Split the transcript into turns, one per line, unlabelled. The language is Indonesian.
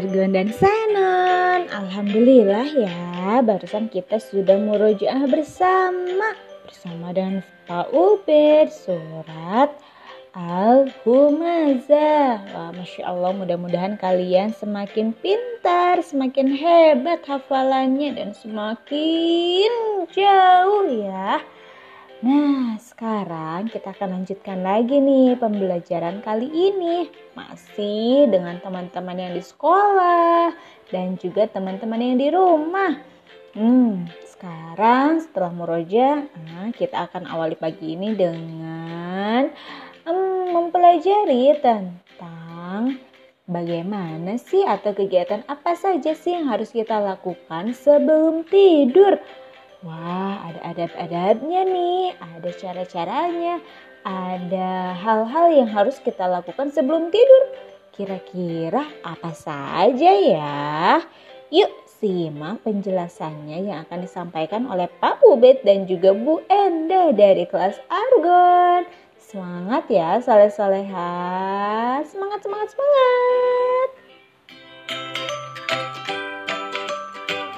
Argon dan Sanon. Alhamdulillah ya, barusan kita sudah murojaah bersama bersama dengan Pak Ubed surat Al-Humazah. Wah, Masya Allah mudah-mudahan kalian semakin pintar, semakin hebat hafalannya dan semakin jauh ya. Nah, sekarang kita akan lanjutkan lagi nih pembelajaran kali ini. Masih dengan teman-teman yang di sekolah dan juga teman-teman yang di rumah. Hmm, sekarang setelah muroja, nah, kita akan awali pagi ini dengan um, mempelajari tentang bagaimana sih atau kegiatan apa saja sih yang harus kita lakukan sebelum tidur. Wah, ada adab-adabnya nih, ada cara-caranya, ada hal-hal yang harus kita lakukan sebelum tidur. Kira-kira apa saja ya? Yuk simak penjelasannya yang akan disampaikan oleh Pak Ubed dan juga Bu Enda dari kelas Argon. Semangat ya, saleh-saleha. Semangat, semangat, semangat.